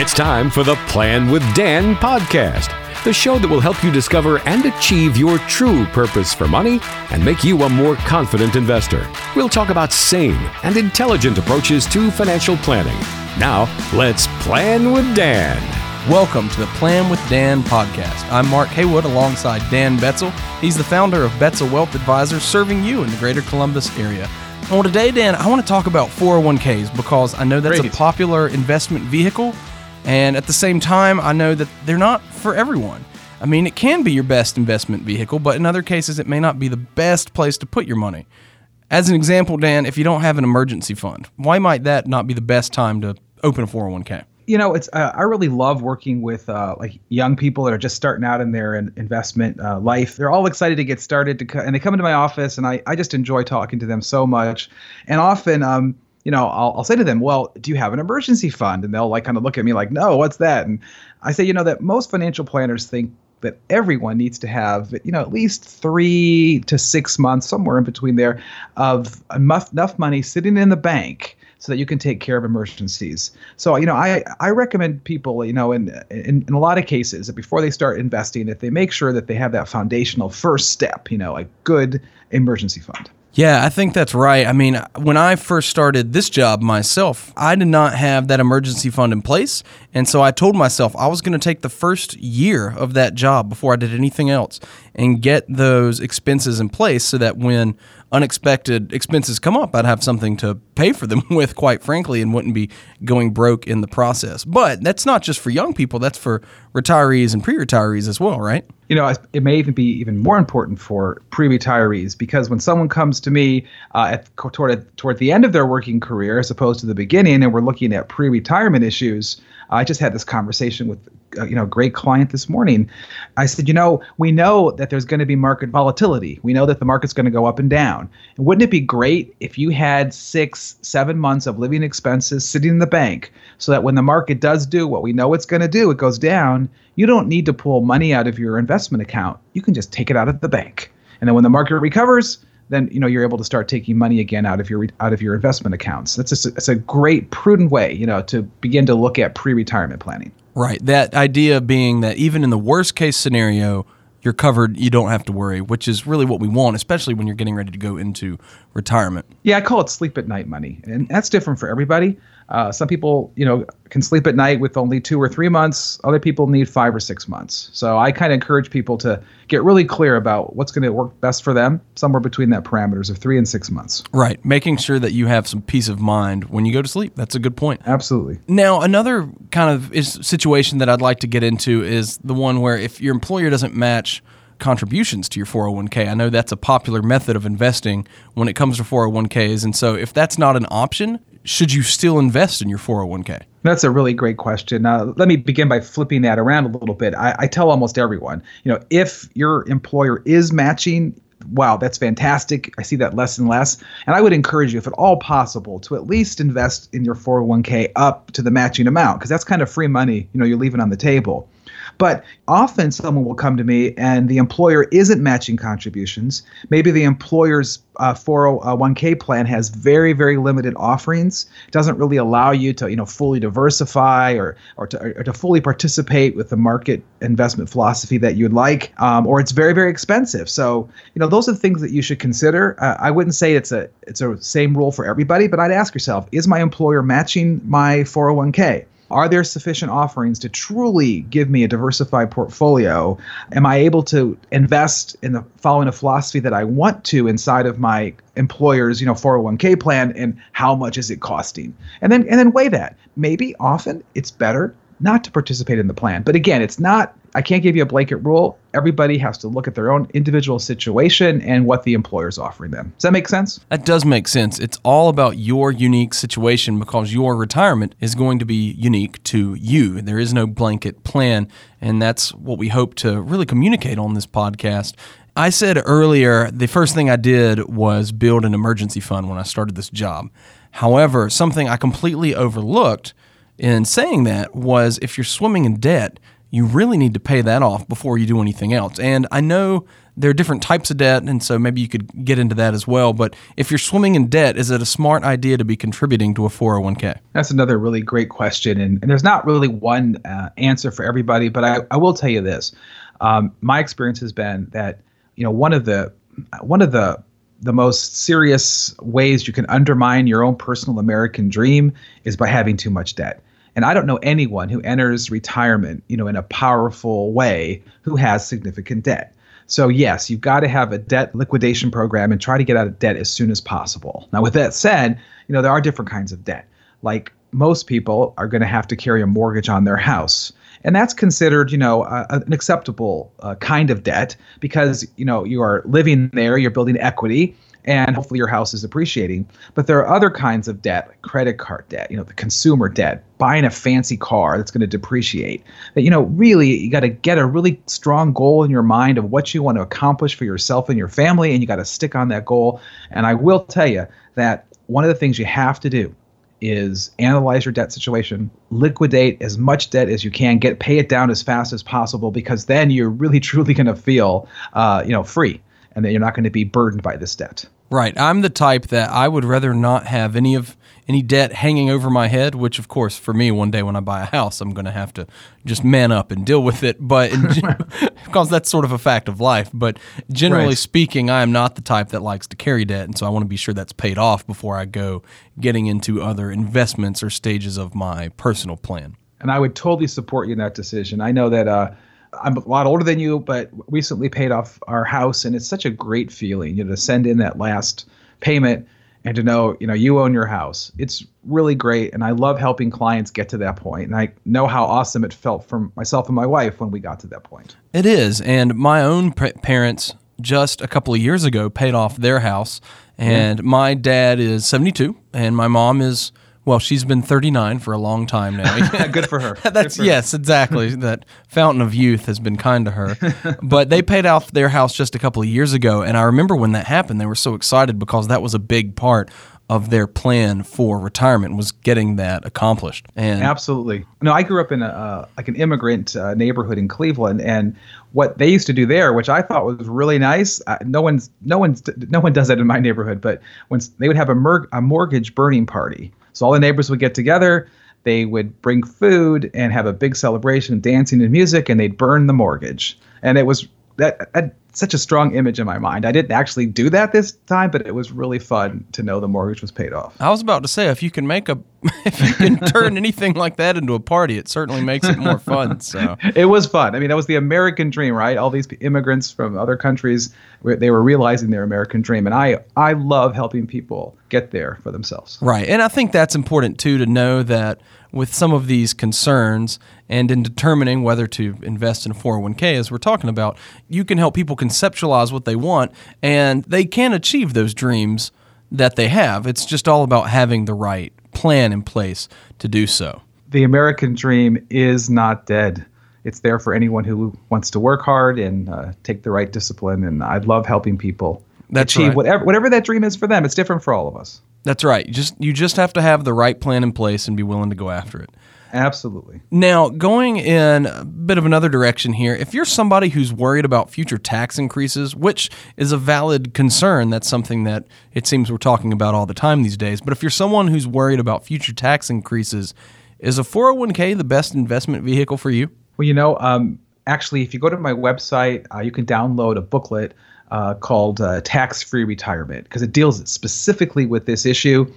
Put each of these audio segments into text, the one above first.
It's time for the Plan with Dan podcast, the show that will help you discover and achieve your true purpose for money and make you a more confident investor. We'll talk about sane and intelligent approaches to financial planning. Now, let's plan with Dan. Welcome to the Plan with Dan podcast. I'm Mark Haywood alongside Dan Betzel. He's the founder of Betzel Wealth Advisors, serving you in the greater Columbus area. Well, today, Dan, I want to talk about 401ks because I know that's Great. a popular investment vehicle. And at the same time, I know that they're not for everyone. I mean, it can be your best investment vehicle, but in other cases, it may not be the best place to put your money. As an example, Dan, if you don't have an emergency fund, why might that not be the best time to open a 401k? you know it's uh, i really love working with uh, like young people that are just starting out in their in- investment uh, life they're all excited to get started to co- and they come into my office and I, I just enjoy talking to them so much and often um you know I'll, I'll say to them well do you have an emergency fund and they'll like kind of look at me like no what's that and i say you know that most financial planners think that everyone needs to have, you know, at least three to six months, somewhere in between there, of enough, enough money sitting in the bank so that you can take care of emergencies. So, you know, I, I recommend people, you know, in, in, in a lot of cases that before they start investing, that they make sure that they have that foundational first step, you know, a good emergency fund. Yeah, I think that's right. I mean, when I first started this job myself, I did not have that emergency fund in place. And so I told myself I was going to take the first year of that job before I did anything else and get those expenses in place so that when unexpected expenses come up, I'd have something to pay for them with, quite frankly, and wouldn't be going broke in the process. But that's not just for young people, that's for retirees and pre retirees as well, right? you know, it may even be even more important for pre-retirees because when someone comes to me uh, at toward toward the end of their working career, as opposed to the beginning, and we're looking at pre-retirement issues, I just had this conversation with Uh, you know great client this morning. I said, you know, we know that there's going to be market volatility. We know that the market's going to go up and down. And wouldn't it be great if you had six, seven months of living expenses sitting in the bank, so that when the market does do what we know it's going to do, it goes down. You don't need to pull money out of your investment account. You can just take it out of the bank. And then when the market recovers, then you know you're able to start taking money again out of your out of your investment accounts. That's just a, it's a great prudent way, you know, to begin to look at pre-retirement planning. Right. That idea being that even in the worst case scenario, you're covered, you don't have to worry, which is really what we want, especially when you're getting ready to go into retirement. Yeah, I call it sleep at night money, and that's different for everybody. Uh, some people, you know, can sleep at night with only two or three months. Other people need five or six months. So I kind of encourage people to get really clear about what's going to work best for them, somewhere between that parameters of three and six months. Right. Making sure that you have some peace of mind when you go to sleep. That's a good point. Absolutely. Now, another kind of is situation that I'd like to get into is the one where if your employer doesn't match contributions to your 401k. I know that's a popular method of investing when it comes to 401ks. And so if that's not an option, should you still invest in your 401k? That's a really great question. Uh, let me begin by flipping that around a little bit. I, I tell almost everyone, you know, if your employer is matching, wow, that's fantastic. I see that less and less. And I would encourage you, if at all possible, to at least invest in your 401k up to the matching amount, because that's kind of free money, you know, you're leaving on the table. But often someone will come to me and the employer isn't matching contributions. Maybe the employer's uh, 401k plan has very, very limited offerings. Doesn't really allow you to, you know, fully diversify or or to, or to fully participate with the market investment philosophy that you'd like. Um, or it's very, very expensive. So, you know, those are the things that you should consider. Uh, I wouldn't say it's a it's a same rule for everybody, but I'd ask yourself: Is my employer matching my 401k? Are there sufficient offerings to truly give me a diversified portfolio? Am I able to invest in the following a philosophy that I want to inside of my employer's, you know, 401k plan and how much is it costing? And then and then weigh that. Maybe often it's better not to participate in the plan. But again, it's not I can't give you a blanket rule. Everybody has to look at their own individual situation and what the employer's offering them. Does that make sense? That does make sense. It's all about your unique situation because your retirement is going to be unique to you. There is no blanket plan, and that's what we hope to really communicate on this podcast. I said earlier the first thing I did was build an emergency fund when I started this job. However, something I completely overlooked in saying that was if you're swimming in debt, you really need to pay that off before you do anything else. And I know there are different types of debt, and so maybe you could get into that as well. But if you're swimming in debt, is it a smart idea to be contributing to a 401k? That's another really great question, and, and there's not really one uh, answer for everybody. But I, I will tell you this: um, my experience has been that you know one of the one of the the most serious ways you can undermine your own personal American dream is by having too much debt. And I don't know anyone who enters retirement, you know, in a powerful way who has significant debt. So yes, you've got to have a debt liquidation program and try to get out of debt as soon as possible. Now, with that said, you know there are different kinds of debt. Like most people are going to have to carry a mortgage on their house, and that's considered, you know, uh, an acceptable uh, kind of debt because you know you are living there, you're building equity, and hopefully your house is appreciating. But there are other kinds of debt, like credit card debt, you know, the consumer debt, buying a fancy car that's going to depreciate. That you know, really, you got to get a really strong goal in your mind of what you want to accomplish for yourself and your family, and you got to stick on that goal. And I will tell you that one of the things you have to do is analyze your debt situation, liquidate as much debt as you can, get pay it down as fast as possible, because then you're really truly going to feel, uh, you know, free, and that you're not going to be burdened by this debt. Right. I'm the type that I would rather not have any of any debt hanging over my head, which of course for me one day when I buy a house, I'm going to have to just man up and deal with it, but because that's sort of a fact of life, but generally right. speaking, I am not the type that likes to carry debt, and so I want to be sure that's paid off before I go getting into other investments or stages of my personal plan. And I would totally support you in that decision. I know that uh, I'm a lot older than you, but recently paid off our house, and it's such a great feeling, you know, to send in that last payment and to know, you know, you own your house. It's really great, and I love helping clients get to that point. And I know how awesome it felt for myself and my wife when we got to that point. It is, and my own parents just a couple of years ago paid off their house, and yeah. my dad is 72, and my mom is well, she's been 39 for a long time now. Good for her. That's for yes, her. exactly. that fountain of youth has been kind to her. but they paid off their house just a couple of years ago, and I remember when that happened, they were so excited because that was a big part of their plan for retirement was getting that accomplished. And absolutely, no, I grew up in a uh, like an immigrant uh, neighborhood in Cleveland, and what they used to do there, which I thought was really nice. Uh, no one's no one's no one does that in my neighborhood, but when they would have a, a mortgage burning party so all the neighbors would get together. They would bring food and have a big celebration, dancing and music, and they'd burn the mortgage. And it was that, that such a strong image in my mind. I didn't actually do that this time, but it was really fun to know the mortgage was paid off. I was about to say if you can make a if you can turn anything like that into a party, it certainly makes it more fun. So it was fun. I mean, that was the American dream, right? All these immigrants from other countries, they were realizing their American dream, and I I love helping people get there for themselves. Right, and I think that's important too to know that with some of these concerns and in determining whether to invest in a 401k, as we're talking about, you can help people conceptualize what they want and they can achieve those dreams that they have. It's just all about having the right plan in place to do so. The American dream is not dead. It's there for anyone who wants to work hard and uh, take the right discipline. And I love helping people That's achieve right. whatever whatever that dream is for them. It's different for all of us. That's right. You just you just have to have the right plan in place and be willing to go after it. Absolutely. Now, going in a bit of another direction here, if you're somebody who's worried about future tax increases, which is a valid concern, that's something that it seems we're talking about all the time these days. But if you're someone who's worried about future tax increases, is a 401k the best investment vehicle for you? Well, you know, um, actually, if you go to my website, uh, you can download a booklet uh, called uh, Tax Free Retirement because it deals specifically with this issue.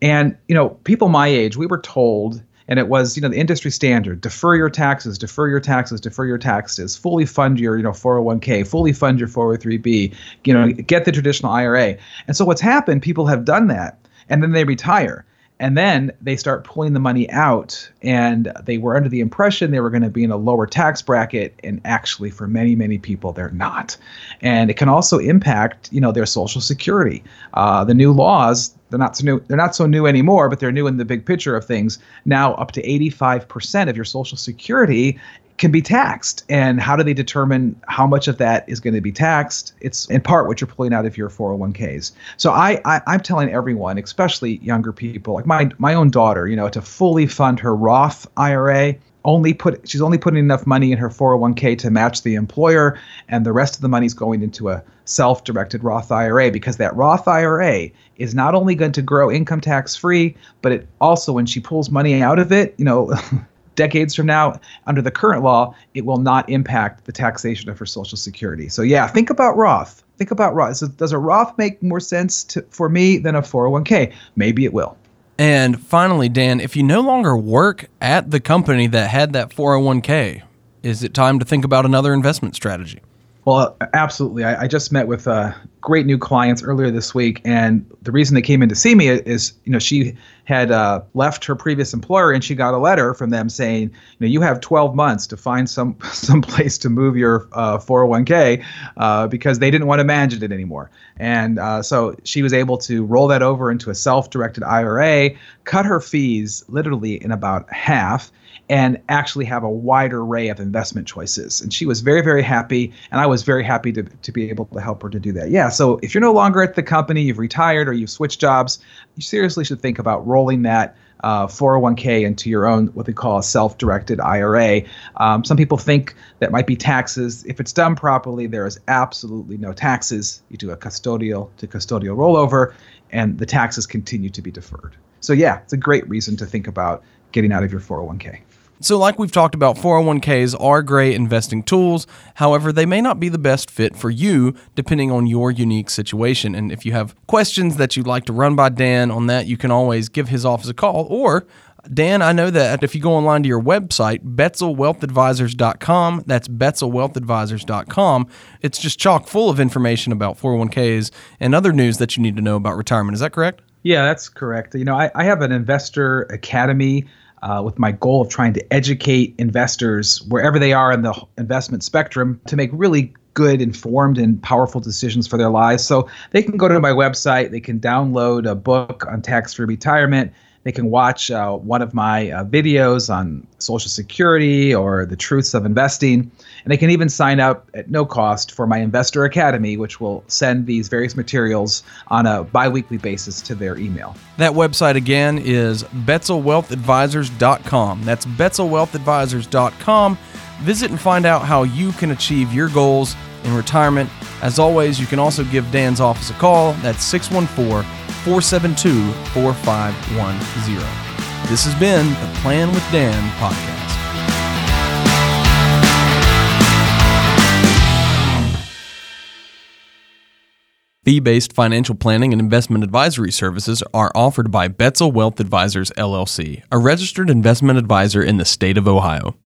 And, you know, people my age, we were told and it was you know the industry standard defer your taxes defer your taxes defer your taxes fully fund your you know 401k fully fund your 403b you know get the traditional ira and so what's happened people have done that and then they retire and then they start pulling the money out and they were under the impression they were going to be in a lower tax bracket and actually for many many people they're not. And it can also impact you know their social security. Uh, the new laws they're not so new they're not so new anymore but they're new in the big picture of things. Now up to 85% of your social security can be taxed and how do they determine how much of that is going to be taxed? It's in part what you're pulling out of your 401ks so I, I i'm telling everyone especially younger people like my my own daughter you know to fully fund her roth ira only put she's only putting enough money in her 401k to match the employer and the rest of the money is going into a self-directed Roth IRA because that Roth IRA is not only going to grow income tax free but it also when she pulls money out of it you know decades from now under the current law it will not impact the taxation of her social security. So yeah think about Roth. Think about Roth. Does a Roth make more sense to, for me than a 401k maybe it will. And finally, Dan, if you no longer work at the company that had that 401k, is it time to think about another investment strategy? Well, absolutely. I, I just met with uh, great new clients earlier this week, and the reason they came in to see me is, you know, she had uh, left her previous employer, and she got a letter from them saying, you know, you have 12 months to find some some place to move your uh, 401k uh, because they didn't want to manage it anymore. And uh, so she was able to roll that over into a self-directed IRA, cut her fees literally in about half and actually have a wide array of investment choices. And she was very, very happy. And I was very happy to, to be able to help her to do that. Yeah. So if you're no longer at the company, you've retired or you've switched jobs, you seriously should think about rolling that. Uh, 401k into your own what they call a self-directed IRA. Um, some people think that might be taxes. If it's done properly, there is absolutely no taxes. You do a custodial to custodial rollover, and the taxes continue to be deferred. So yeah, it's a great reason to think about getting out of your 401k. So, like we've talked about, 401ks are great investing tools. However, they may not be the best fit for you depending on your unique situation. And if you have questions that you'd like to run by Dan on that, you can always give his office a call. Or, Dan, I know that if you go online to your website, BetzelWealthAdvisors.com, that's BetzelWealthAdvisors.com, it's just chock full of information about 401ks and other news that you need to know about retirement. Is that correct? Yeah, that's correct. You know, I, I have an investor academy uh, with my goal of trying to educate investors wherever they are in the investment spectrum to make really good, informed, and powerful decisions for their lives. So they can go to my website, they can download a book on tax free retirement they can watch uh, one of my uh, videos on Social Security or the truths of investing. And they can even sign up at no cost for my Investor Academy, which will send these various materials on a bi weekly basis to their email. That website again is BetzelWealthAdvisors.com. That's BetzelWealthAdvisors.com. Visit and find out how you can achieve your goals in retirement. As always, you can also give Dan's office a call. That's 614 472 4510. This has been the Plan with Dan podcast. Fee based financial planning and investment advisory services are offered by Betzel Wealth Advisors LLC, a registered investment advisor in the state of Ohio.